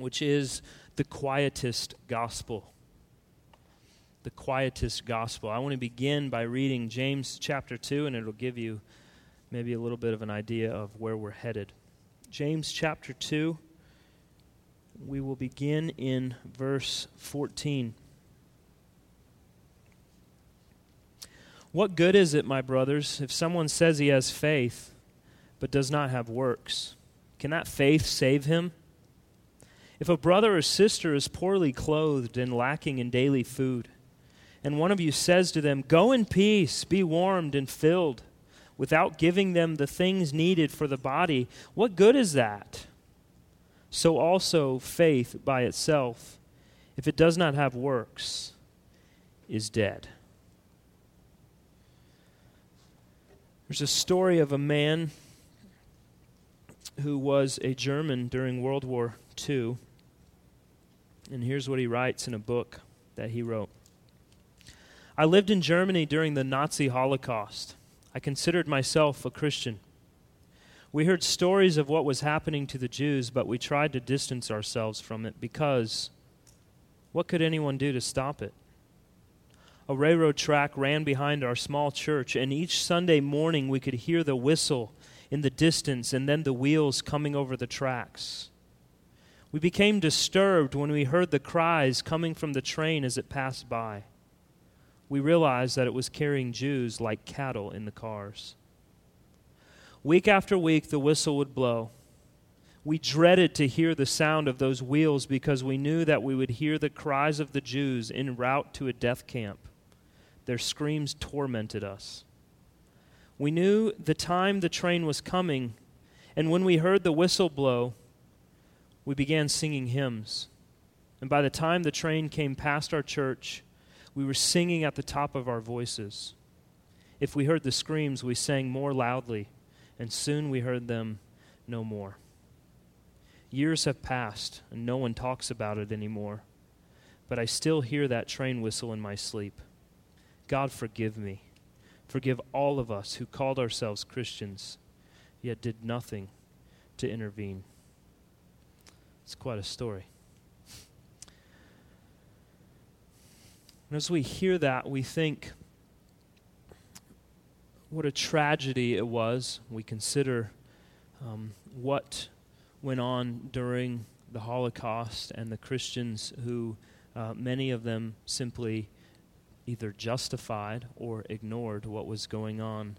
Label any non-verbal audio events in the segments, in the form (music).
which is the quietest gospel. The quietest gospel. I want to begin by reading James chapter 2, and it'll give you maybe a little bit of an idea of where we're headed. James chapter 2, we will begin in verse 14. What good is it, my brothers, if someone says he has faith but does not have works? Can that faith save him? If a brother or sister is poorly clothed and lacking in daily food, and one of you says to them, Go in peace, be warmed and filled, without giving them the things needed for the body, what good is that? So also faith by itself, if it does not have works, is dead. There's a story of a man who was a German during World War II. And here's what he writes in a book that he wrote I lived in Germany during the Nazi Holocaust. I considered myself a Christian. We heard stories of what was happening to the Jews, but we tried to distance ourselves from it because what could anyone do to stop it? A railroad track ran behind our small church, and each Sunday morning we could hear the whistle in the distance and then the wheels coming over the tracks. We became disturbed when we heard the cries coming from the train as it passed by. We realized that it was carrying Jews like cattle in the cars. Week after week, the whistle would blow. We dreaded to hear the sound of those wheels because we knew that we would hear the cries of the Jews en route to a death camp. Their screams tormented us. We knew the time the train was coming, and when we heard the whistle blow, we began singing hymns. And by the time the train came past our church, we were singing at the top of our voices. If we heard the screams, we sang more loudly, and soon we heard them no more. Years have passed, and no one talks about it anymore, but I still hear that train whistle in my sleep. God, forgive me. Forgive all of us who called ourselves Christians, yet did nothing to intervene. It's quite a story. And as we hear that, we think what a tragedy it was. We consider um, what went on during the Holocaust and the Christians who, uh, many of them simply either justified or ignored what was going on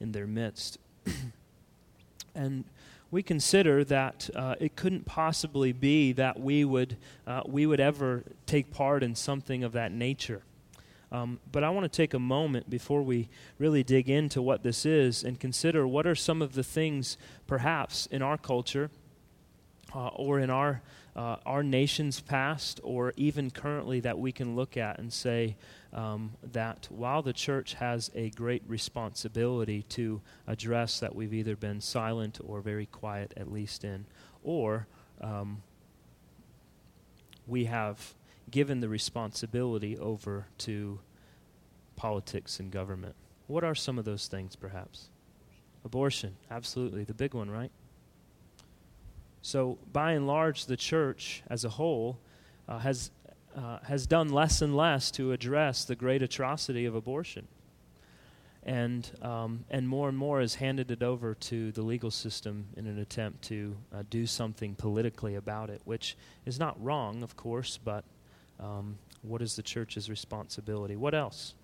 in their midst. (clears throat) and we consider that uh, it couldn't possibly be that we would, uh, we would ever take part in something of that nature. Um, but I want to take a moment before we really dig into what this is and consider what are some of the things, perhaps, in our culture uh, or in our, uh, our nation's past or even currently that we can look at and say, um, that while the church has a great responsibility to address that we've either been silent or very quiet, at least in, or um, we have given the responsibility over to politics and government. What are some of those things, perhaps? Abortion, absolutely, the big one, right? So, by and large, the church as a whole uh, has uh, has done less and less to address the great atrocity of abortion. And, um, and more and more has handed it over to the legal system in an attempt to uh, do something politically about it, which is not wrong, of course, but um, what is the church's responsibility? What else?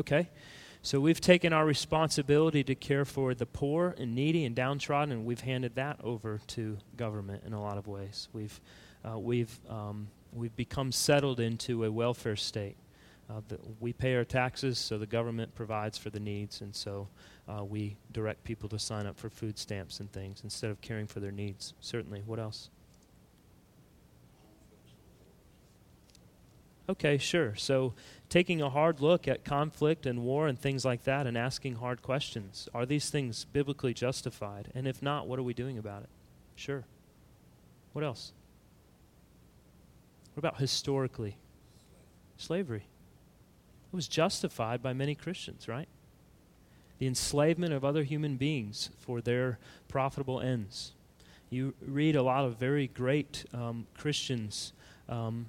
Okay. So we've taken our responsibility to care for the poor and needy and downtrodden, and we've handed that over to government in a lot of ways. We've, uh, we've, um, we've become settled into a welfare state. Uh, the, we pay our taxes, so the government provides for the needs, and so uh, we direct people to sign up for food stamps and things instead of caring for their needs. Certainly. What else? Okay, sure. So taking a hard look at conflict and war and things like that and asking hard questions. Are these things biblically justified? And if not, what are we doing about it? Sure. What else? What about historically? Slavery. It was justified by many Christians, right? the enslavement of other human beings for their profitable ends. You read a lot of very great um, Christians, um,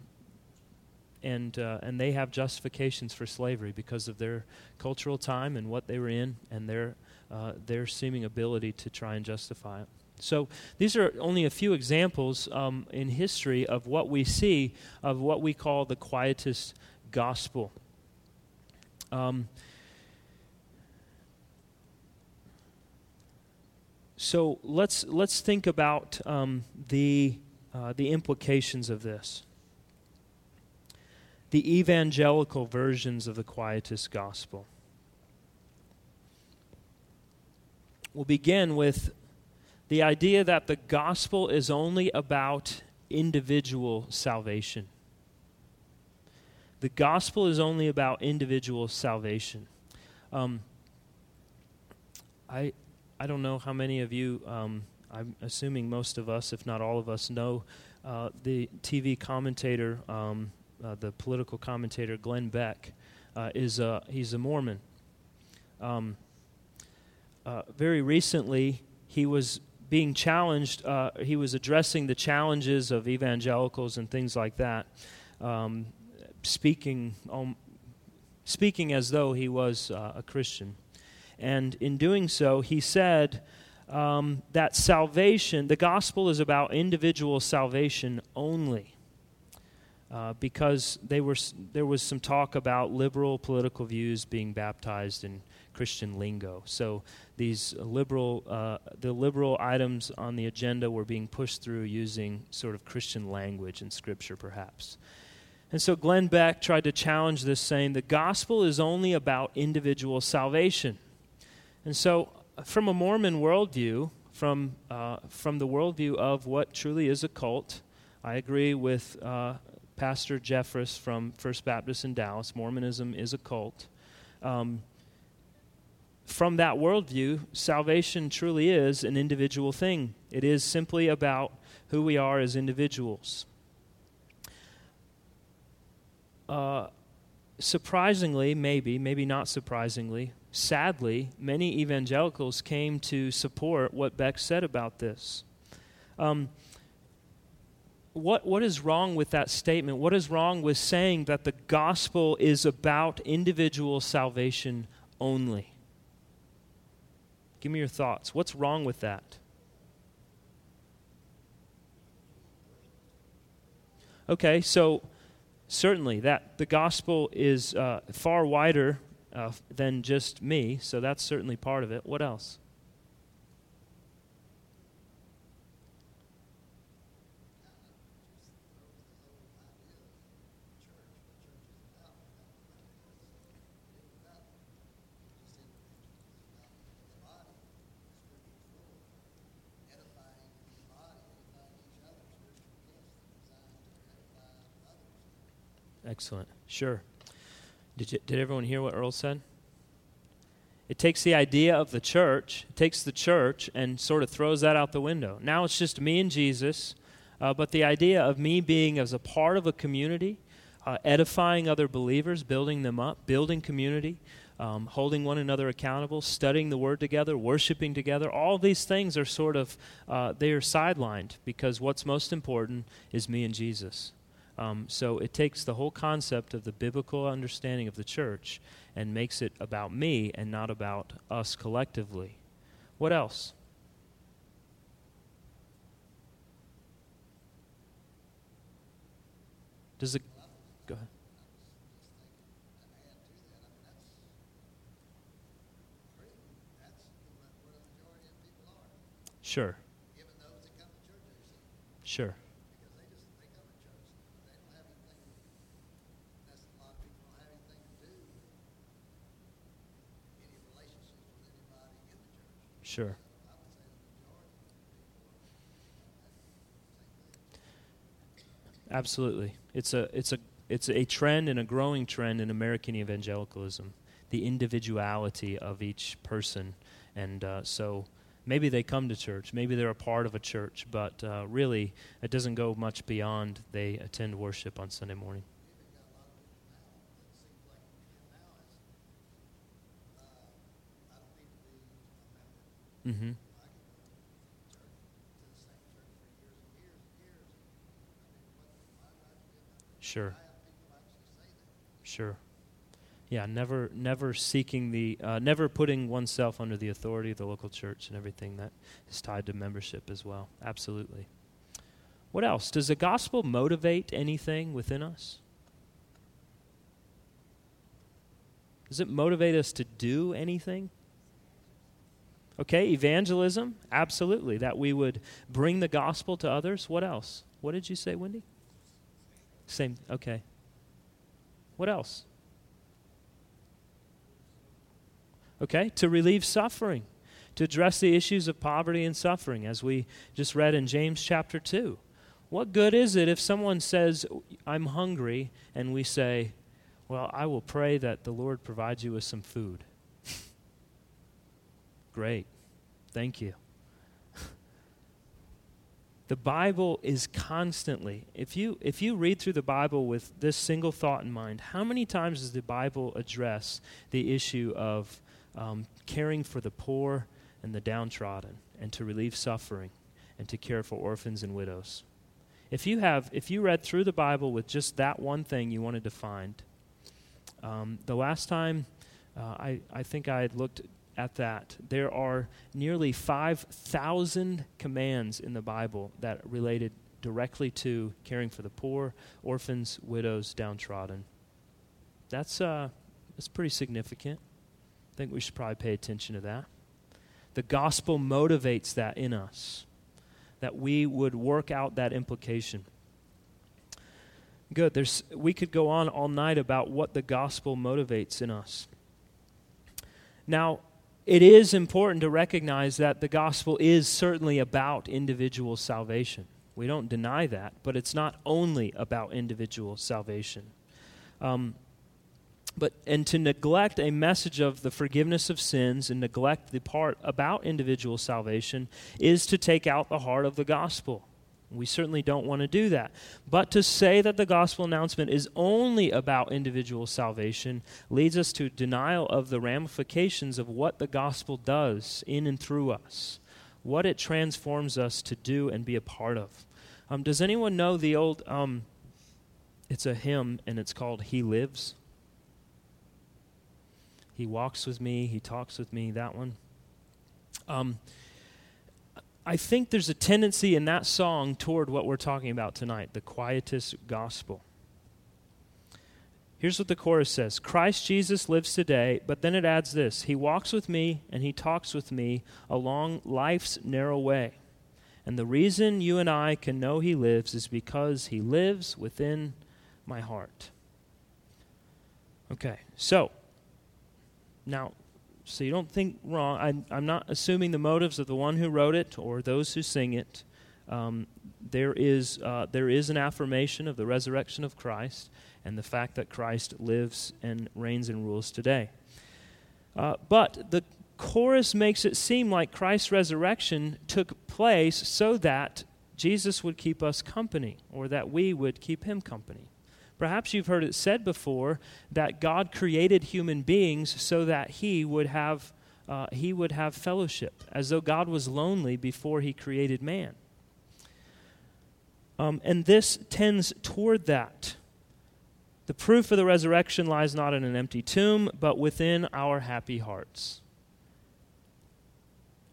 and, uh, and they have justifications for slavery because of their cultural time and what they were in and their, uh, their seeming ability to try and justify it. So these are only a few examples um, in history of what we see of what we call the quietist gospel. Um, so let's let's think about um, the uh, the implications of this. The evangelical versions of the quietist gospel. We'll begin with the idea that the gospel is only about individual salvation. The gospel is only about individual salvation. Um, I, I don't know how many of you, um, I'm assuming most of us, if not all of us, know uh, the TV commentator, um, uh, the political commentator Glenn Beck. Uh, is a, he's a Mormon. Um, uh, very recently, he was being challenged, uh, he was addressing the challenges of evangelicals and things like that, um, speaking, um, speaking as though he was a Christian. And in doing so, he said um, that salvation, the gospel is about individual salvation only. Uh, because they were, there was some talk about liberal political views being baptized in Christian lingo. So these liberal, uh, the liberal items on the agenda were being pushed through using sort of Christian language and scripture, perhaps. And so Glenn Beck tried to challenge this, saying the gospel is only about individual salvation. And so, from a Mormon worldview, from, uh, from the worldview of what truly is a cult, I agree with uh, Pastor Jeffress from First Baptist in Dallas. Mormonism is a cult. Um, from that worldview, salvation truly is an individual thing. It is simply about who we are as individuals. Uh, surprisingly, maybe, maybe not surprisingly, sadly, many evangelicals came to support what Beck said about this. Um, what, what is wrong with that statement? What is wrong with saying that the gospel is about individual salvation only? Give me your thoughts. What's wrong with that? Okay, so certainly that the gospel is uh, far wider uh, than just me, so that's certainly part of it. What else? Excellent. Sure. Did, you, did everyone hear what Earl said? It takes the idea of the church, it takes the church, and sort of throws that out the window. Now it's just me and Jesus, uh, but the idea of me being as a part of a community, uh, edifying other believers, building them up, building community, um, holding one another accountable, studying the Word together, worshiping together, all these things are sort of, uh, they are sidelined because what's most important is me and Jesus. Um, so it takes the whole concept of the biblical understanding of the church and makes it about me and not about us collectively. What else? Does it. Go ahead. Sure. Sure. Sure. Absolutely. It's a it's a it's a trend and a growing trend in American evangelicalism, the individuality of each person, and uh, so maybe they come to church, maybe they're a part of a church, but uh, really it doesn't go much beyond they attend worship on Sunday morning. Mm-hmm. Sure. Sure. Yeah, never, never seeking the, uh, never putting oneself under the authority of the local church and everything that is tied to membership as well. Absolutely. What else? Does the gospel motivate anything within us? Does it motivate us to do anything? Okay, evangelism, absolutely. That we would bring the gospel to others. What else? What did you say, Wendy? Same, okay. What else? Okay, to relieve suffering, to address the issues of poverty and suffering, as we just read in James chapter 2. What good is it if someone says, I'm hungry, and we say, Well, I will pray that the Lord provides you with some food? Great. Thank you. (laughs) the Bible is constantly, if you, if you read through the Bible with this single thought in mind, how many times does the Bible address the issue of um, caring for the poor and the downtrodden, and to relieve suffering, and to care for orphans and widows. If you have, if you read through the Bible with just that one thing you wanted to find, um, the last time uh, I, I think I had looked at that, there are nearly 5,000 commands in the Bible that related directly to caring for the poor, orphans, widows, downtrodden. That's, uh, that's pretty significant. I think we should probably pay attention to that. The gospel motivates that in us, that we would work out that implication. Good. There's, we could go on all night about what the gospel motivates in us. Now, it is important to recognize that the gospel is certainly about individual salvation. We don't deny that, but it's not only about individual salvation. Um, but and to neglect a message of the forgiveness of sins and neglect the part about individual salvation is to take out the heart of the gospel we certainly don't want to do that. But to say that the gospel announcement is only about individual salvation leads us to denial of the ramifications of what the gospel does in and through us what it transforms us to do and be a part of. Um, does anyone know the old um, it's a hymn and it's called he lives. He walks with me, He talks with me, that one. Um, I think there's a tendency in that song toward what we're talking about tonight the quietist gospel. Here's what the chorus says Christ Jesus lives today, but then it adds this He walks with me and He talks with me along life's narrow way. And the reason you and I can know He lives is because He lives within my heart. Okay, so now, so you don't think wrong. I'm, I'm not assuming the motives of the one who wrote it or those who sing it. Um, there, is, uh, there is an affirmation of the resurrection of Christ and the fact that Christ lives and reigns and rules today. Uh, but the chorus makes it seem like Christ's resurrection took place so that Jesus would keep us company or that we would keep him company. Perhaps you've heard it said before that God created human beings so that he would have, uh, he would have fellowship, as though God was lonely before he created man. Um, and this tends toward that. The proof of the resurrection lies not in an empty tomb, but within our happy hearts.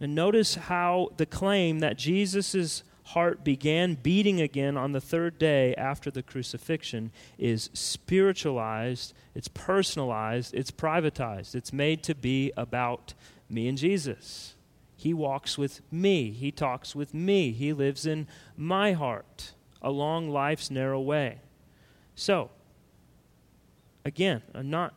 And notice how the claim that Jesus' heart began beating again on the third day after the crucifixion is spiritualized, it's personalized, it's privatized. It's made to be about me and Jesus. He walks with me, He talks with me, He lives in my heart along life's narrow way. So, again, I'm not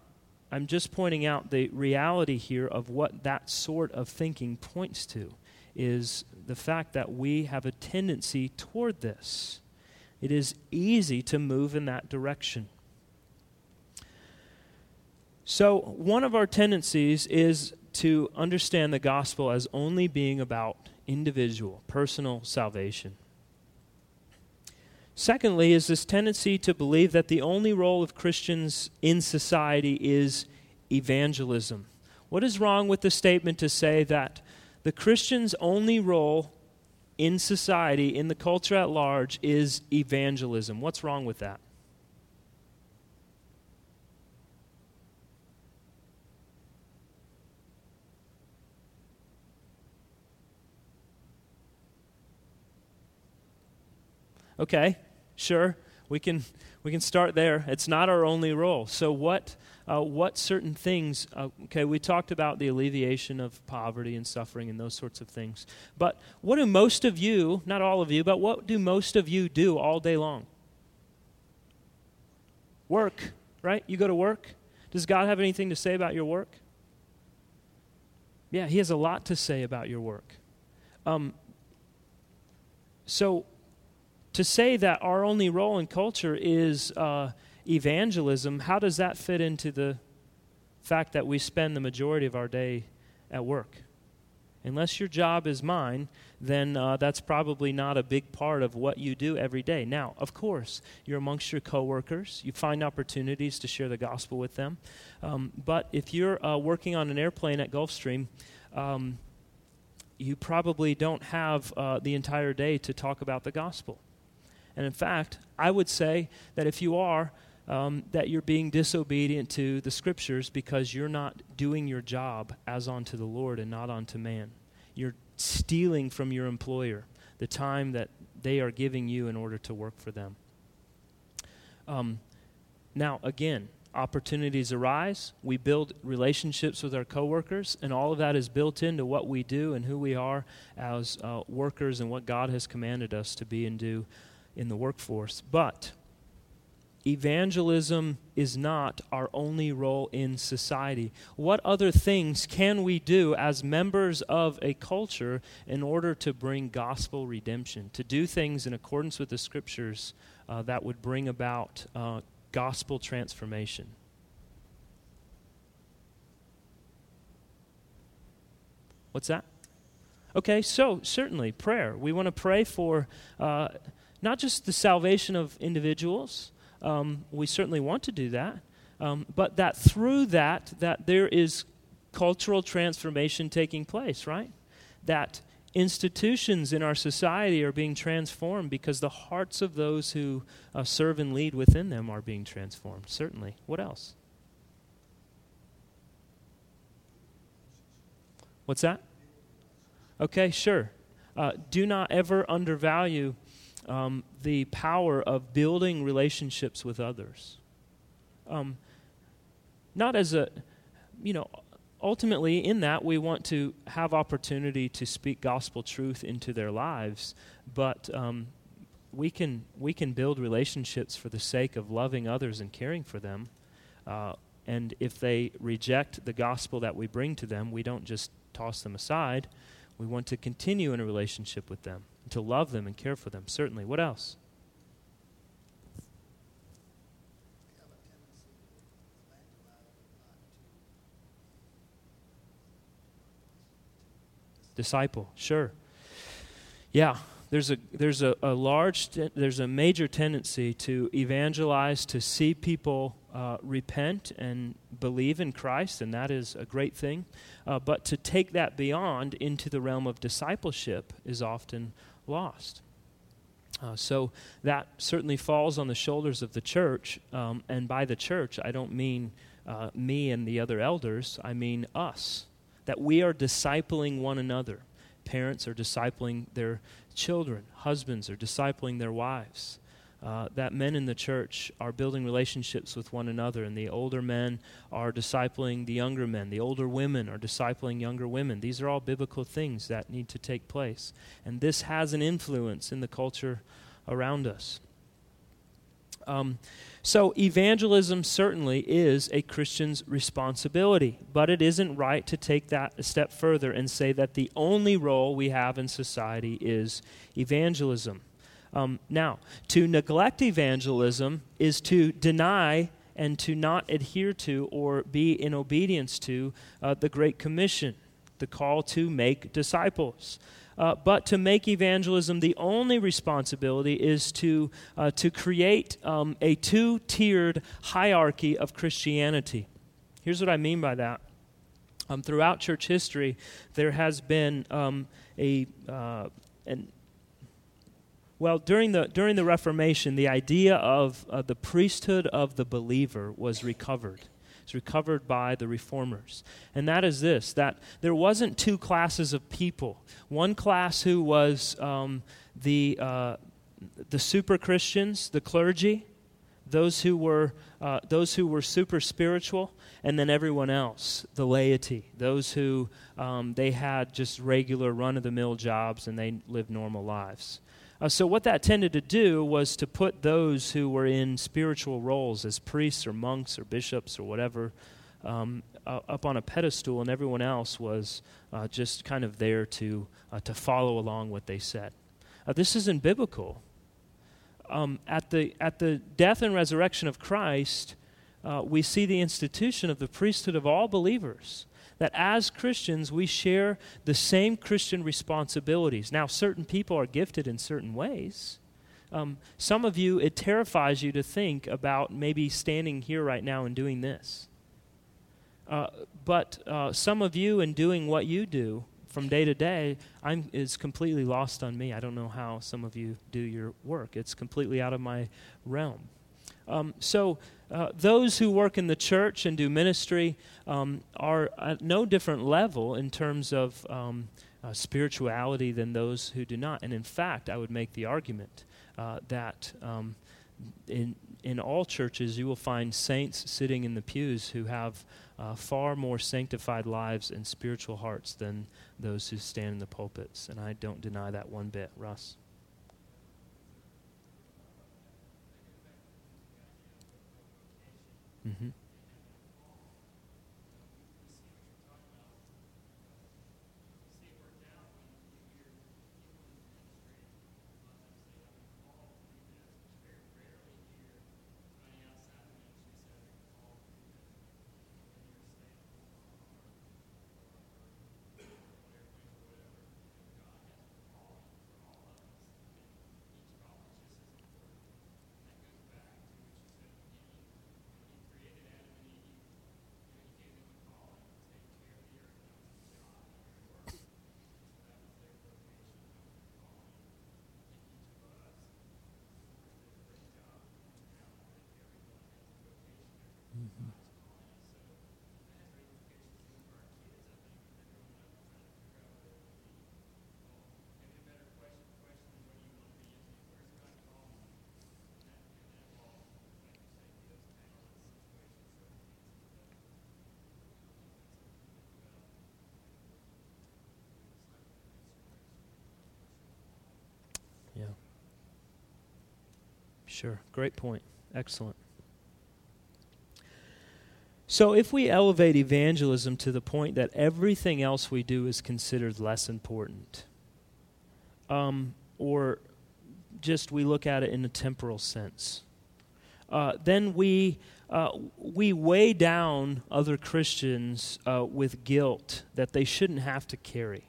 I'm just pointing out the reality here of what that sort of thinking points to is the fact that we have a tendency toward this. It is easy to move in that direction. So, one of our tendencies is to understand the gospel as only being about individual, personal salvation. Secondly, is this tendency to believe that the only role of Christians in society is evangelism. What is wrong with the statement to say that the Christian's only role in society, in the culture at large, is evangelism. What's wrong with that? Okay, sure. We can we can start there. It's not our only role. So what uh, what certain things? Uh, okay, we talked about the alleviation of poverty and suffering and those sorts of things. But what do most of you, not all of you, but what do most of you do all day long? Work, right? You go to work. Does God have anything to say about your work? Yeah, He has a lot to say about your work. Um, so to say that our only role in culture is uh, evangelism, how does that fit into the fact that we spend the majority of our day at work? Unless your job is mine, then uh, that's probably not a big part of what you do every day. Now, of course, you're amongst your coworkers. You find opportunities to share the gospel with them. Um, but if you're uh, working on an airplane at Gulfstream, um, you probably don't have uh, the entire day to talk about the gospel. And in fact, I would say that if you are, um, that you're being disobedient to the scriptures because you're not doing your job as unto the Lord and not unto man. You're stealing from your employer the time that they are giving you in order to work for them. Um, now, again, opportunities arise. We build relationships with our coworkers, and all of that is built into what we do and who we are as uh, workers and what God has commanded us to be and do in the workforce. But evangelism is not our only role in society. What other things can we do as members of a culture in order to bring gospel redemption, to do things in accordance with the scriptures uh, that would bring about uh, gospel transformation? What's that? Okay, so certainly prayer. We want to pray for. Uh, not just the salvation of individuals. Um, we certainly want to do that, um, but that through that, that there is cultural transformation taking place, right? That institutions in our society are being transformed because the hearts of those who uh, serve and lead within them are being transformed. Certainly. What else? What's that? Okay, sure. Uh, do not ever undervalue um, the power of building relationships with others. Um, not as a, you know, ultimately in that we want to have opportunity to speak gospel truth into their lives, but um, we can we can build relationships for the sake of loving others and caring for them. Uh, and if they reject the gospel that we bring to them, we don't just toss them aside. We want to continue in a relationship with them to love them and care for them, certainly. What else? Disciple, sure. Yeah, there's a there's a, a large there's a major tendency to evangelize to see people uh, repent and believe in Christ, and that is a great thing. Uh, but to take that beyond into the realm of discipleship is often lost. Uh, so that certainly falls on the shoulders of the church. Um, and by the church, I don't mean uh, me and the other elders, I mean us. That we are discipling one another. Parents are discipling their children, husbands are discipling their wives uh, that men in the church are building relationships with one another, and the older men are discipling the younger men. The older women are discipling younger women. These are all biblical things that need to take place. And this has an influence in the culture around us. Um, so, evangelism certainly is a Christian's responsibility, but it isn't right to take that a step further and say that the only role we have in society is evangelism. Um, now, to neglect evangelism is to deny and to not adhere to or be in obedience to uh, the Great Commission, the call to make disciples. Uh, but to make evangelism the only responsibility is to, uh, to create um, a two tiered hierarchy of Christianity. Here's what I mean by that Um, throughout church history, there has been um, a uh, an well, during the, during the Reformation, the idea of uh, the priesthood of the believer was recovered. It's recovered by the reformers. And that is this that there wasn't two classes of people. One class who was um, the, uh, the super Christians, the clergy, those who were uh, those who were super spiritual, and then everyone else, the laity, those who um, they had just regular run of the mill jobs and they lived normal lives. Uh, so, what that tended to do was to put those who were in spiritual roles as priests or monks or bishops or whatever um, uh, up on a pedestal, and everyone else was uh, just kind of there to, uh, to follow along what they said. Uh, this isn't biblical. Um, at, the, at the death and resurrection of Christ, uh, we see the institution of the priesthood of all believers that as Christians, we share the same Christian responsibilities. Now, certain people are gifted in certain ways. Um, some of you, it terrifies you to think about maybe standing here right now and doing this. Uh, but uh, some of you, in doing what you do from day to day, I'm, is completely lost on me. I don't know how some of you do your work. It's completely out of my realm. Um, so, uh, those who work in the church and do ministry um, are at no different level in terms of um, uh, spirituality than those who do not. And in fact, I would make the argument uh, that um, in, in all churches you will find saints sitting in the pews who have uh, far more sanctified lives and spiritual hearts than those who stand in the pulpits. And I don't deny that one bit. Russ? Mm-hmm. Sure. Great point. Excellent. So, if we elevate evangelism to the point that everything else we do is considered less important, um, or just we look at it in a temporal sense, uh, then we, uh, we weigh down other Christians uh, with guilt that they shouldn't have to carry.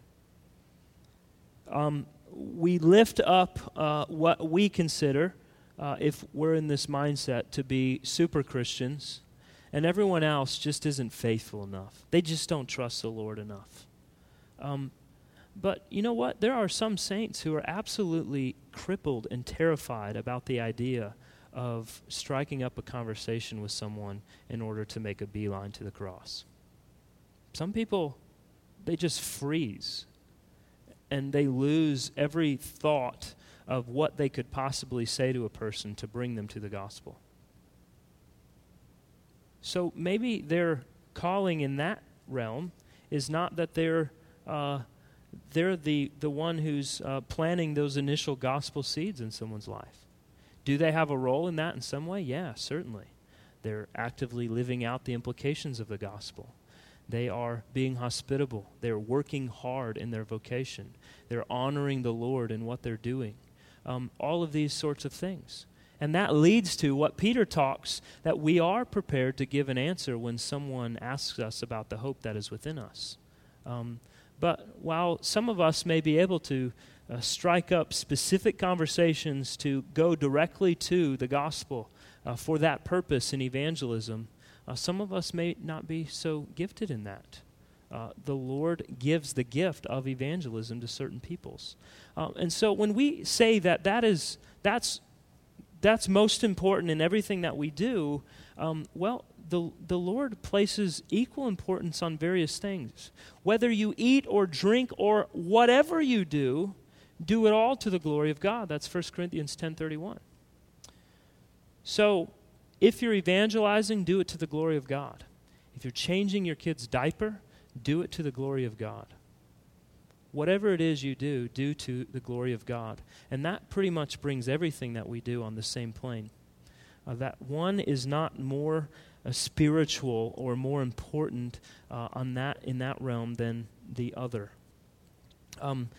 Um, we lift up uh, what we consider uh, if we're in this mindset to be super Christians and everyone else just isn't faithful enough. They just don't trust the Lord enough. Um, but you know what? There are some saints who are absolutely crippled and terrified about the idea of striking up a conversation with someone in order to make a beeline to the cross. Some people, they just freeze and they lose every thought of what they could possibly say to a person to bring them to the gospel. So maybe their calling in that realm is not that they're uh, they're the the one who's uh, planting those initial gospel seeds in someone's life. Do they have a role in that in some way? Yeah, certainly. They're actively living out the implications of the gospel. They are being hospitable. They're working hard in their vocation. They're honoring the Lord in what they're doing um, all of these sorts of things. And that leads to what Peter talks that we are prepared to give an answer when someone asks us about the hope that is within us. Um, but while some of us may be able to uh, strike up specific conversations to go directly to the gospel uh, for that purpose in evangelism, uh, some of us may not be so gifted in that. Uh, the Lord gives the gift of evangelism to certain peoples. Um, and so when we say that that is that's that's most important in everything that we do, um, well, the, the Lord places equal importance on various things. Whether you eat or drink or whatever you do, do it all to the glory of God. That's 1 Corinthians 10:31. So, if you're evangelizing, do it to the glory of God. If you're changing your kid's diaper, do it to the glory of God. Whatever it is you do, do to the glory of God. And that pretty much brings everything that we do on the same plane. Uh, that one is not more uh, spiritual or more important uh, on that in that realm than the other. Um,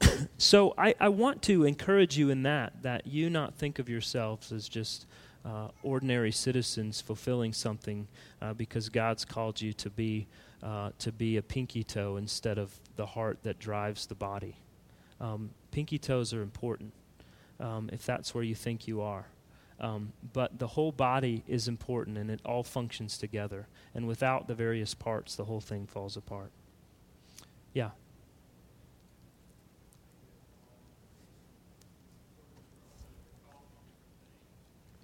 (coughs) so I, I want to encourage you in that that you not think of yourselves as just uh, ordinary citizens fulfilling something uh, because God's called you to be uh, to be a pinky toe instead of the heart that drives the body. Um, pinky toes are important um, if that's where you think you are. Um, but the whole body is important and it all functions together. And without the various parts, the whole thing falls apart. Yeah.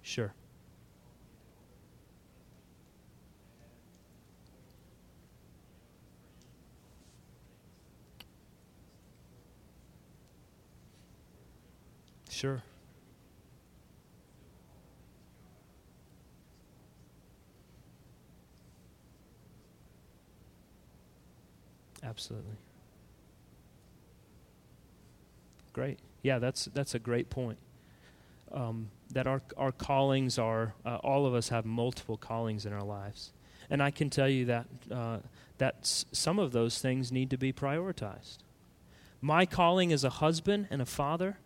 Sure. Sure. Absolutely. Great. Yeah, that's that's a great point. Um, that our our callings are uh, all of us have multiple callings in our lives, and I can tell you that uh, that s- some of those things need to be prioritized. My calling as a husband and a father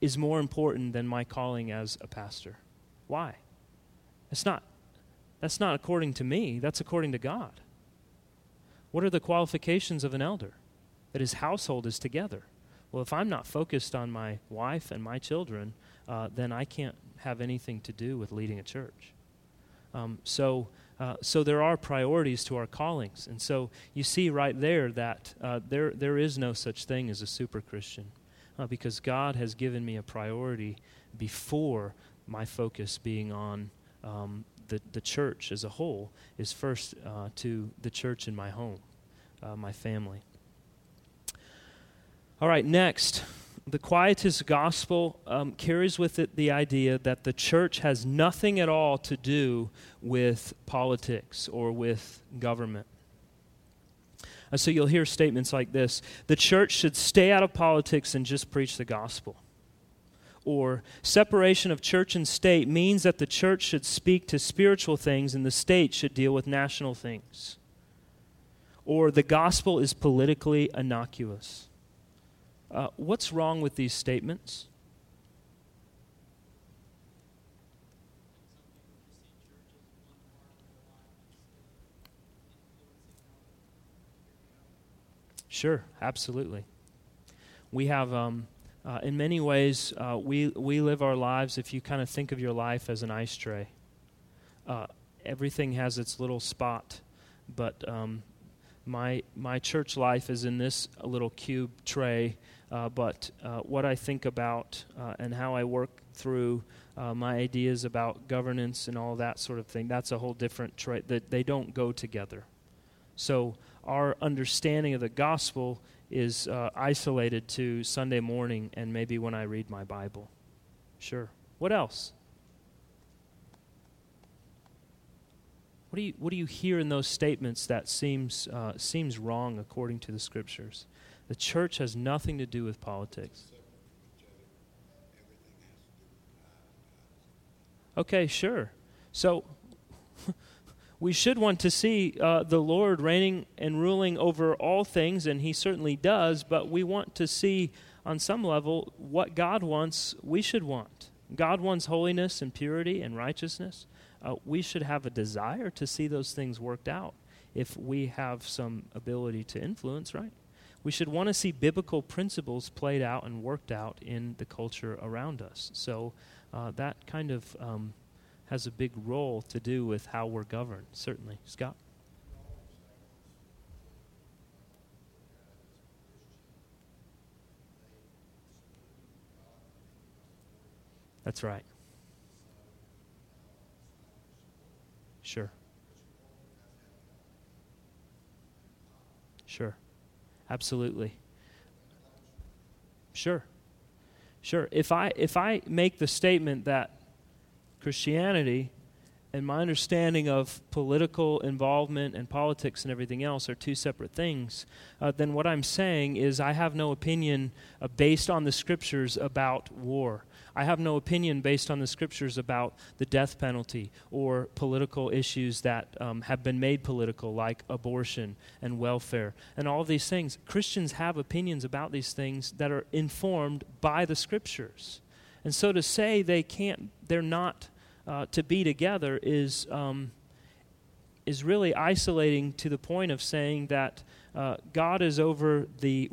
is more important than my calling as a pastor. Why? It's not. That's not according to me, that's according to God. What are the qualifications of an elder? That his household is together. Well, if I'm not focused on my wife and my children, uh, then I can't have anything to do with leading a church. Um, so, uh, so there are priorities to our callings, and so you see right there that uh, there there is no such thing as a super Christian uh, because God has given me a priority before my focus being on um, the, the church as a whole is first uh, to the church in my home, uh, my family. All right, next. The Quietist gospel um, carries with it the idea that the church has nothing at all to do with politics or with government. Uh, so you'll hear statements like this The church should stay out of politics and just preach the gospel. Or separation of church and state means that the church should speak to spiritual things and the state should deal with national things. Or the gospel is politically innocuous. Uh, what's wrong with these statements? Sure, absolutely. We have, um, uh, in many ways, uh, we, we live our lives, if you kind of think of your life as an ice tray. Uh, everything has its little spot, but um, my, my church life is in this little cube tray. Uh, but uh, what I think about uh, and how I work through my ideas about governance and all that sort of thing, that's a whole different trait That they don't go together. So our understanding of the gospel is uh, isolated to Sunday morning and maybe when I read my Bible. Sure. What else? What do you, what do you hear in those statements that seems, uh, seems wrong according to the scriptures? The church has nothing to do with politics. Okay, sure. So (laughs) we should want to see uh, the Lord reigning and ruling over all things, and He certainly does, but we want to see on some level what God wants, we should want. God wants holiness and purity and righteousness. Uh, we should have a desire to see those things worked out if we have some ability to influence, right? we should want to see biblical principles played out and worked out in the culture around us. So uh, that kind of um, has a big role to do with how we're governed, certainly. Scott? That's right. Sure. Sure. Absolutely. Sure. Sure. If I if I make the statement that Christianity and my understanding of political involvement and politics and everything else are two separate things, uh, then what I'm saying is I have no opinion uh, based on the scriptures about war. I have no opinion based on the scriptures about the death penalty or political issues that um, have been made political, like abortion and welfare and all of these things. Christians have opinions about these things that are informed by the scriptures. And so to say they can't, they're not uh, to be together is, um, is really isolating to the point of saying that uh, God is over the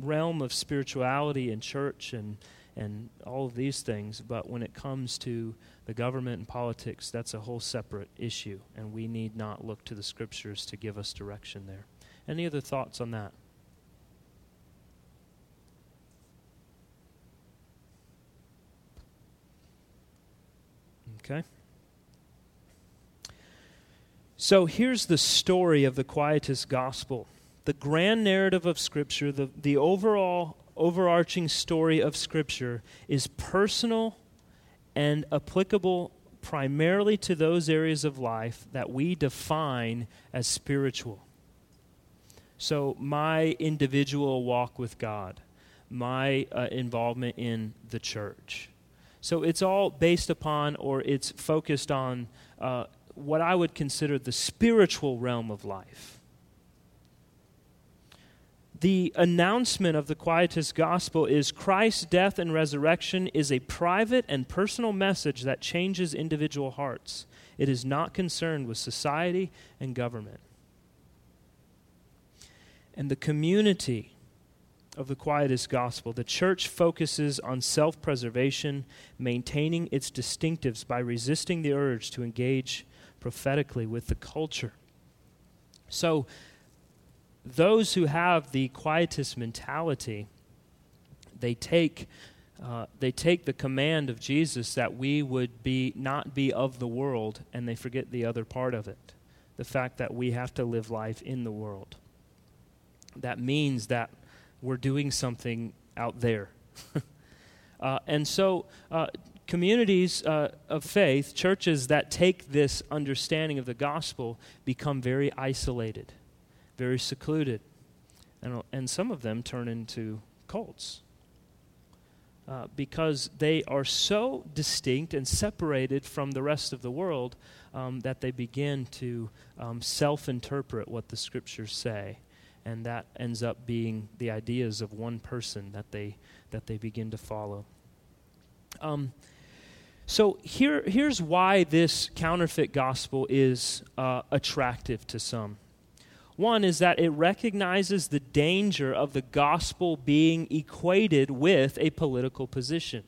realm of spirituality and church and and all of these things. But when it comes to the government and politics, that's a whole separate issue, and we need not look to the scriptures to give us direction there. Any other thoughts on that? Okay. So here's the story of the Quietist gospel. The grand narrative of Scripture, the, the overall overarching story of Scripture is personal and applicable primarily to those areas of life that we define as spiritual. So, my individual walk with God, my uh, involvement in the church. So, it's all based upon or it's focused on uh, what I would consider the spiritual realm of life the announcement of the Quietist gospel is Christ's death and resurrection is a private and personal message that changes individual hearts. It is not concerned with society and government. And the community of the Quietist gospel, the church focuses on self preservation, maintaining its distinctives by resisting the urge to engage prophetically with the culture. So, those who have the quietist mentality, they take, uh, they take the command of Jesus that we would be, not be of the world, and they forget the other part of it the fact that we have to live life in the world. That means that we're doing something out there. (laughs) uh, and so, uh, communities uh, of faith, churches that take this understanding of the gospel, become very isolated very secluded. And, and some of them turn into cults. Uh, because they are so distinct and separated from the rest of the world um, that they begin to um, self interpret what the scriptures say. And that ends up being the ideas of one person that they, that they begin to follow. Um, so here, here's why this counterfeit gospel is uh, attractive to some. One is that it recognizes the danger of the gospel being equated with a political position.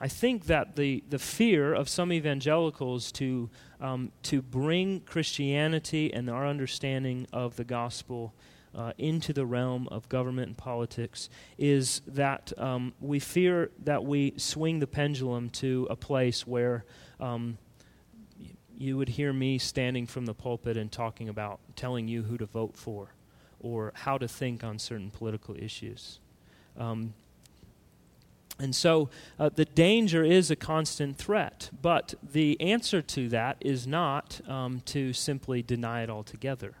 I think that the, the fear of some evangelicals to, um, to bring Christianity and our understanding of the gospel uh, into the realm of government and politics is that um, we fear that we swing the pendulum to a place where um, you would hear me standing from the pulpit and talking about telling you who to vote for or how to think on certain political issues. Um, and so uh, the danger is a constant threat, but the answer to that is not um, to simply deny it altogether.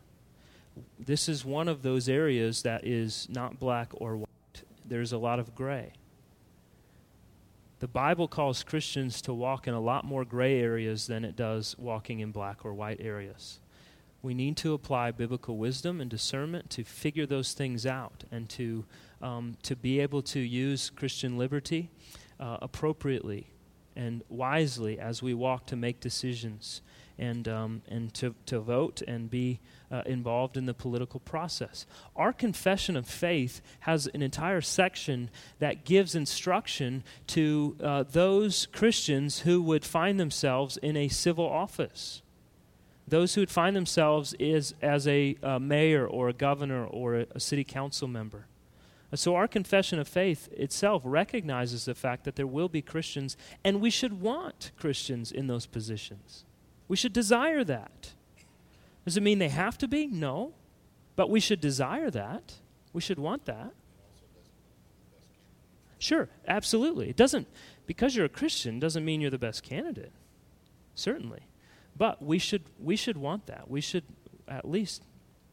This is one of those areas that is not black or white, there's a lot of gray. The Bible calls Christians to walk in a lot more gray areas than it does walking in black or white areas. We need to apply biblical wisdom and discernment to figure those things out and to, um, to be able to use Christian liberty uh, appropriately and wisely as we walk to make decisions and, um, and to, to vote and be uh, involved in the political process. Our confession of faith has an entire section that gives instruction to uh, those Christians who would find themselves in a civil office. Those who would find themselves is, as a uh, mayor or a governor or a, a city council member. So, our confession of faith itself recognizes the fact that there will be Christians, and we should want Christians in those positions. We should desire that. Does it mean they have to be? No. But we should desire that. We should want that. Sure, absolutely. It doesn't, because you're a Christian, doesn't mean you're the best candidate. Certainly. But we should, we should want that. We should at least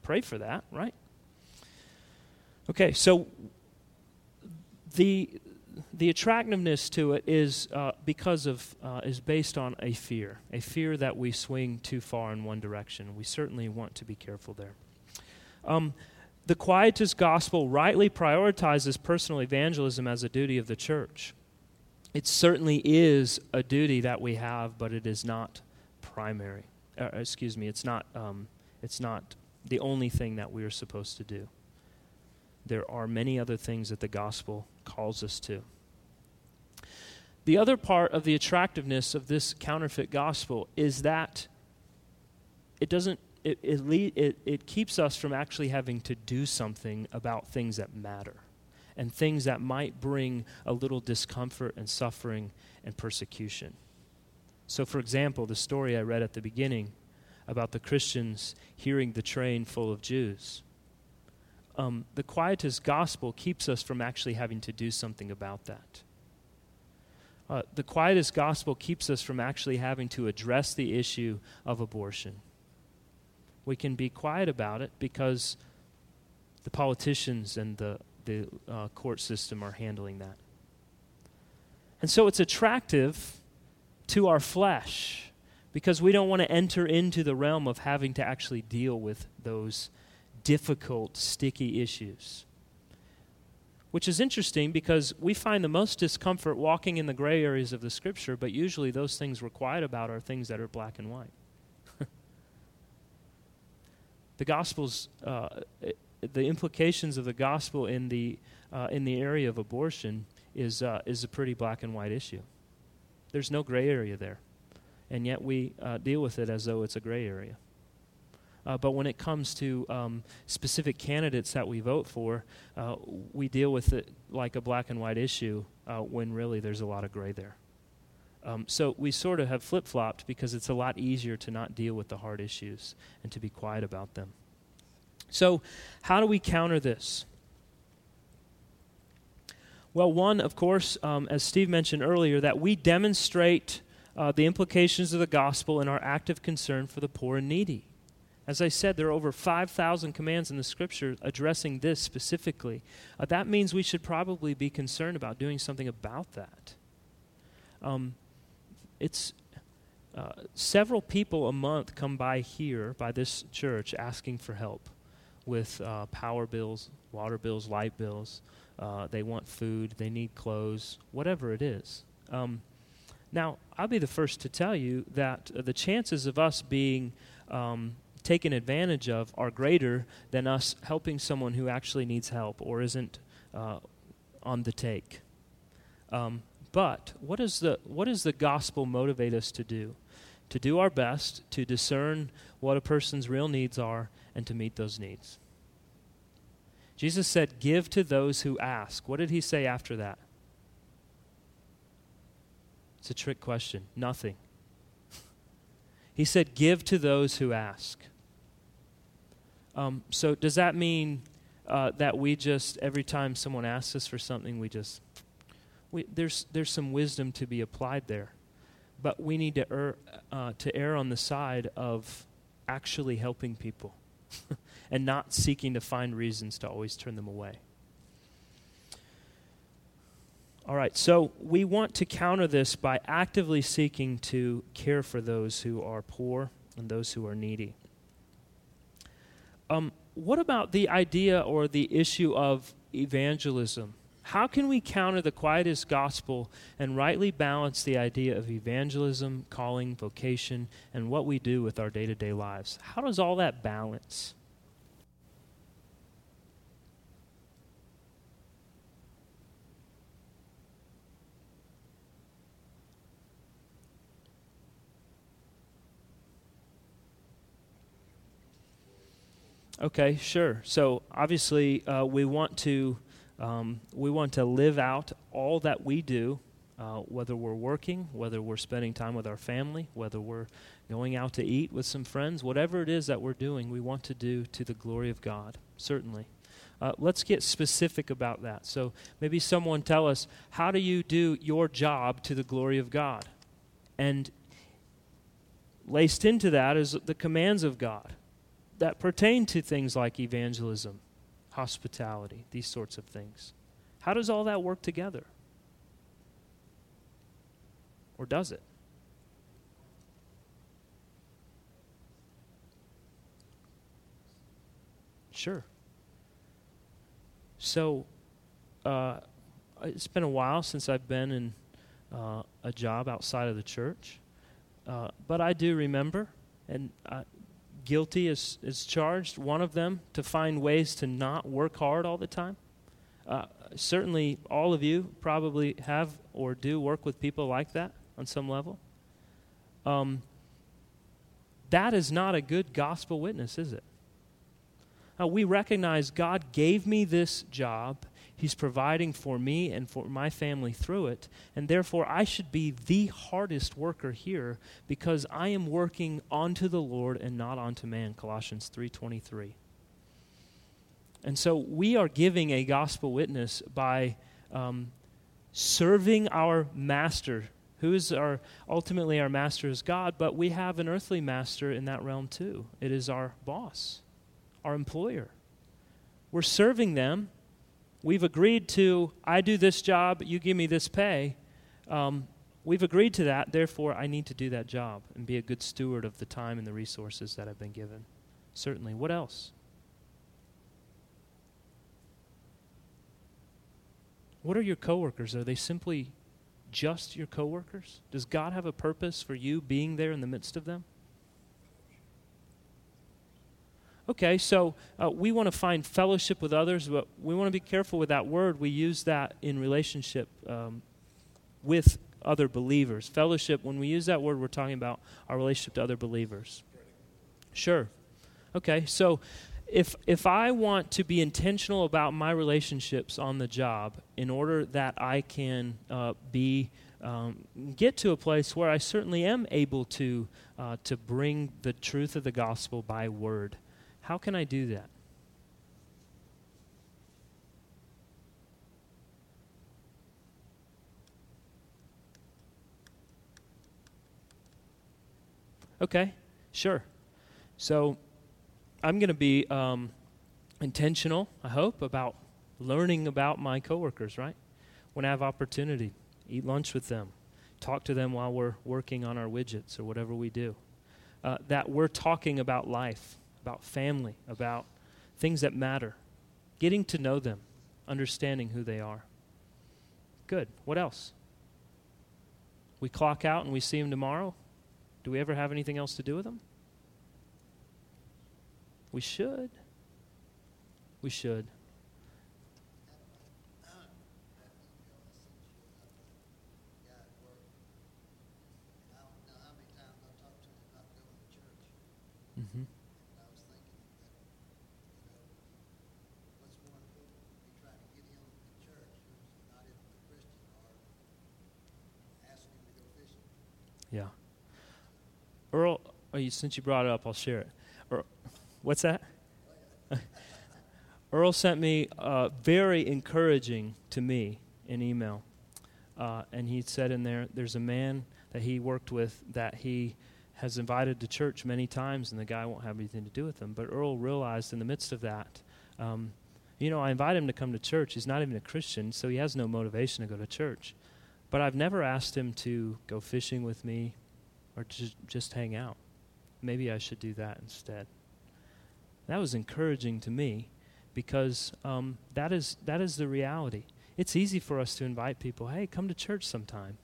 pray for that, right? Okay, so the the attractiveness to it is uh, because of uh, is based on a fear, a fear that we swing too far in one direction. We certainly want to be careful there. Um, the Quietist gospel rightly prioritizes personal evangelism as a duty of the church. It certainly is a duty that we have, but it is not primary. Uh, excuse me, it's not. Um, it's not the only thing that we are supposed to do. There are many other things that the gospel calls us to. The other part of the attractiveness of this counterfeit gospel is that it doesn't it, it, it, it keeps us from actually having to do something about things that matter and things that might bring a little discomfort and suffering and persecution. So, for example, the story I read at the beginning about the Christians hearing the train full of Jews. Um, the quietist gospel keeps us from actually having to do something about that. Uh, the quietist gospel keeps us from actually having to address the issue of abortion. We can be quiet about it because the politicians and the, the uh, court system are handling that. And so it's attractive to our flesh because we don't want to enter into the realm of having to actually deal with those difficult, sticky issues. Which is interesting because we find the most discomfort walking in the gray areas of the scripture, but usually those things we're quiet about are things that are black and white. (laughs) the Gospels, uh, the implications of the gospel in the, uh, in the area of abortion is, uh, is a pretty black and white issue. There's no gray area there and yet we uh, deal with it as though it's a gray area. Uh, but when it comes to um, specific candidates that we vote for, uh, we deal with it like a black and white issue uh, when really there's a lot of gray there. Um, so we sort of have flip flopped because it's a lot easier to not deal with the hard issues and to be quiet about them. So, how do we counter this? Well, one, of course, um, as Steve mentioned earlier, that we demonstrate uh, the implications of the gospel and our active concern for the poor and needy. As I said, there are over 5,000 commands in the scripture addressing this specifically. Uh, that means we should probably be concerned about doing something about that. Um, it's uh, several people a month come by here, by this church, asking for help with uh, power bills, water bills, light bills. Uh, they want food, they need clothes, whatever it is. Um, now, I'll be the first to tell you that the chances of us being um, taken advantage of are greater than us helping someone who actually needs help or isn't uh, on the take. Um, but what, is the, what does the gospel motivate us to do? To do our best to discern what a person's real needs are and to meet those needs. Jesus said, Give to those who ask. What did he say after that? It's a trick question. Nothing. (laughs) he said, Give to those who ask. Um, so, does that mean uh, that we just, every time someone asks us for something, we just, we, there's, there's some wisdom to be applied there. But we need to err, uh, to err on the side of actually helping people (laughs) and not seeking to find reasons to always turn them away. All right, so we want to counter this by actively seeking to care for those who are poor and those who are needy. Um, what about the idea or the issue of evangelism? How can we counter the quietist gospel and rightly balance the idea of evangelism, calling, vocation, and what we do with our day to day lives? How does all that balance? Okay, sure. So obviously, uh, we want to Um, we want to live out all that we do, uh, whether we're working, whether we're spending time with our family, whether we're going out to eat with some friends, whatever it is that we're doing, we want to do to the glory of God, certainly. Uh, let's get specific about that. So maybe someone tell us, how do you do your job to the glory of God? And laced into that is the commands of God that pertain to things like evangelism, hospitality, these sorts of things. How does all that work together? Or does it? Sure. So, uh, it's been a while since I've been in uh, a job outside of the church, uh, but I do remember, and guilty is, is charged, one of them, to find ways to not work hard all the time. Uh, certainly, all of you probably have or do work with people like that on some level. Um, that is not a good gospel witness, is it? Uh, we recognize God gave me this job. He's providing for me and for my family through it. And therefore, I should be the hardest worker here because I am working onto the Lord and not onto man. Colossians 3.23. And so we are giving a gospel witness by um, serving our master, who is our ultimately our master is God, but we have an earthly master in that realm too. It is our boss our employer. We're serving them. We've agreed to, I do this job, you give me this pay. Um, we've agreed to that, therefore, I need to do that job and be a good steward of the time and the resources that I've been given. Certainly. What else? What are your coworkers? Are they simply just your coworkers? Does God have a purpose for you being there in the midst of them? Okay, so uh, we want to find fellowship with others, but we want to be careful with that word. We use that in relationship um, with other believers. Fellowship, when we use that word, we're talking about our relationship to other believers. Sure. Okay, so if if I want to be intentional about my relationships on the job in order that I can uh, be um, get to a place where I certainly am able to uh, to bring the truth of the gospel by word, how can I do that? Okay, sure. So I'm going to be um, intentional, I hope, about learning about my coworkers, right? When I have opportunity, eat lunch with them, talk to them while we're working on our widgets or whatever we do. Uh, that we're talking about life, about family, about things that matter, getting to know them, understanding who they are. Good. What else? We clock out and we see them tomorrow. Do we ever have anything else to do with them? We should. We should. Mm-hmm. Yeah. Earl, oh, you, since you brought it up, I'll share it. Earl, what's that? (laughs) Earl sent me uh, very encouraging to me an email. Uh, and he said in there, there's a man that he worked with that he has invited to church many times, and the guy won't have anything to do with him. But Earl realized in the midst of that, um, you know, I invite him to come to church. He's not even a Christian, so he has no motivation to go to church. But I've never asked him to go fishing with me or to just hang out. Maybe I should do that instead. That was encouraging to me because um, that, is, that is the reality. It's easy for us to invite people, hey, come to church sometime.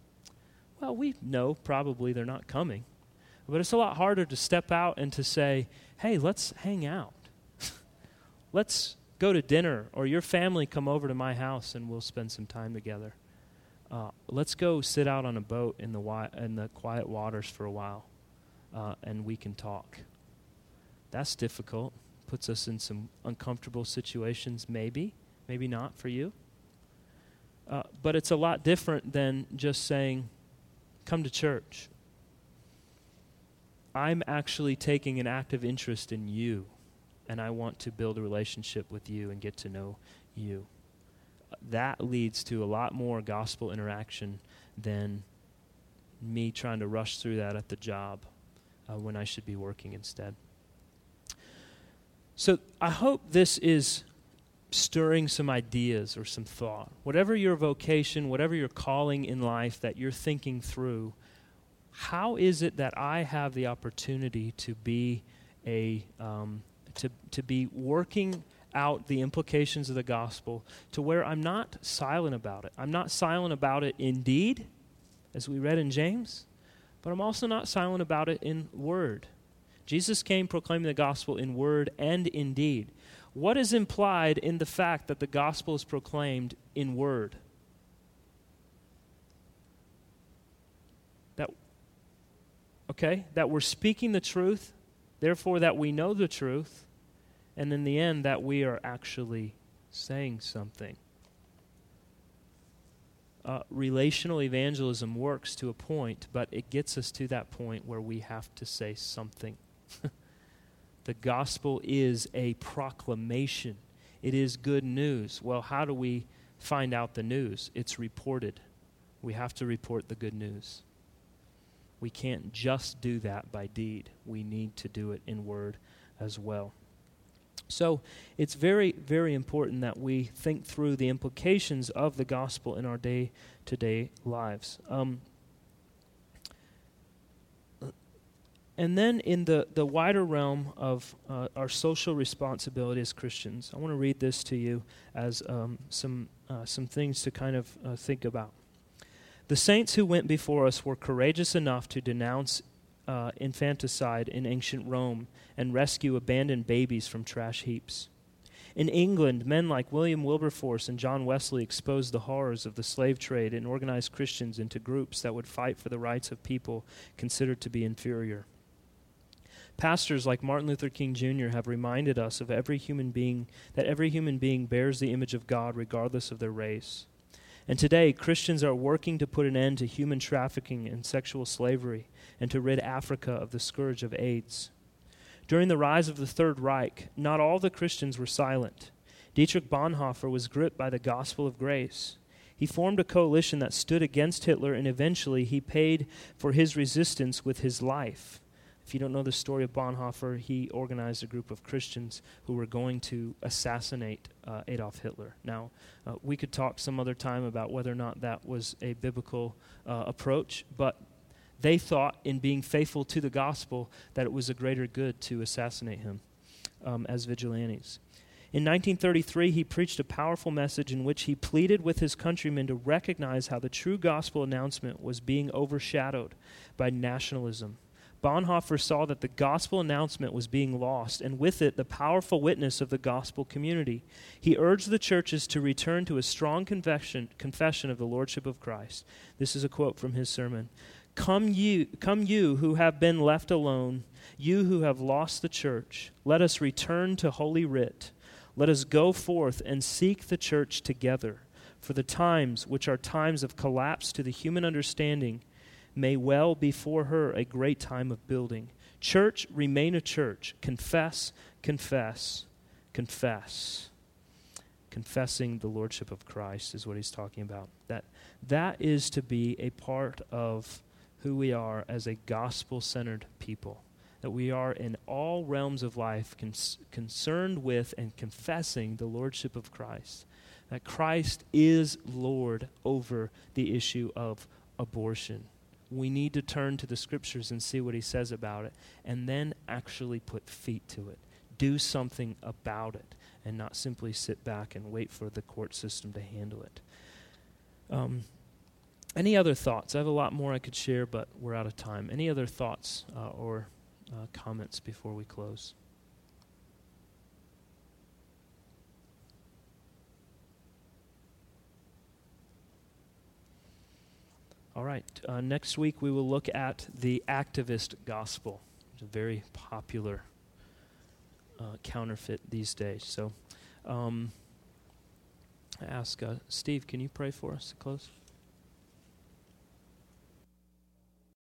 Well, we know probably they're not coming. But it's a lot harder to step out and to say, hey, let's hang out. (laughs) let's go to dinner, or your family come over to my house and we'll spend some time together uh, let's go sit out on a boat in the, wi- in the quiet waters for a while uh, and we can talk. That's difficult. Puts us in some uncomfortable situations, maybe, maybe not for you. but it's a lot different than just saying, come to church. I'm actually taking an active interest in you, and I want to build a relationship with you and get to know you. That leads to a lot more gospel interaction than me trying to rush through that at the job uh, when I should be working instead. So I hope this is stirring some ideas or some thought. Whatever your vocation, whatever your calling in life that you're thinking through, how is it that I have the opportunity to be a um, to to be working out the implications of the gospel to where I'm not silent about it. I'm not silent about it indeed, as we read in James, but I'm also not silent about it in word. Jesus came proclaiming the gospel in word and in deed. What is implied in the fact that the gospel is proclaimed in word? That okay, that we're speaking the truth, therefore that we know the truth, and in the end that we are actually saying something. Uh, relational evangelism works to a point, but it gets us to that point where we have to say something. (laughs) The gospel is a proclamation, it is good news. Well, how do we find out the news? It's reported. We have to report the good news. We can't just do that by deed, we need to do it in word as well. So it's very, very important that we think through the implications of the gospel in our day to day lives. Um, And then, in the, the wider realm of uh, our social responsibility as Christians, I want to read this to you as um, some, uh, some things to kind of uh, think about. The saints who went before us were courageous enough to denounce uh, infanticide in ancient Rome and rescue abandoned babies from trash heaps. In England, men like William Wilberforce and John Wesley exposed the horrors of the slave trade and organized Christians into groups that would fight for the rights of people considered to be inferior. Pastors like Martin Luther King Jr. have reminded us of every human being that every human being bears the image of God regardless of their race. And today, Christians are working to put an end to human trafficking and sexual slavery and to rid Africa of the scourge of AIDS. During the rise of the Third Reich, not all the Christians were silent. Dietrich Bonhoeffer was gripped by the gospel of grace. He formed a coalition that stood against Hitler, and eventually he paid for his resistance with his life. If you don't know the story of Bonhoeffer, he organized a group of Christians who were going to assassinate uh, Adolf Hitler. Now, uh, we could talk some other time about whether or not that was a biblical uh, approach, but they thought, in being faithful to the gospel, that it was a greater good to assassinate him um, as vigilantes. In 1933, he preached a powerful message in which he pleaded with his countrymen to recognize how the true gospel announcement was being overshadowed by nationalism Bonhoeffer saw that the gospel announcement was being lost, and with it, the powerful witness of the gospel community. He urged the churches to return to a strong confession, confession of the Lordship of Christ. This is a quote from his sermon. Come you, come you who have been left alone, you who have lost the church, let us return to Holy Writ. Let us go forth and seek the church together. For the times, which are times of collapse to the human understanding, may well be for her a great time of building. Church, remain a church. Confess, confess, confess. Confessing the lordship of Christ is what he's talking about. That that is to be a part of who we are as a gospel-centered people. That we are in all realms of life cons- concerned with and confessing the lordship of Christ. That Christ is Lord over the issue of abortion we need to turn to the scriptures and see what he says about it, and then actually put feet to it. Do something about it, and not simply sit back and wait for the court system to handle it. Um, any other thoughts? I have a lot more I could share, but we're out of time. Any other thoughts uh, or uh, comments before we close? All right. Uh, next week we will look at the activist gospel. It's a very popular uh, counterfeit these days. So, um, I ask uh, Steve, can you pray for us to close?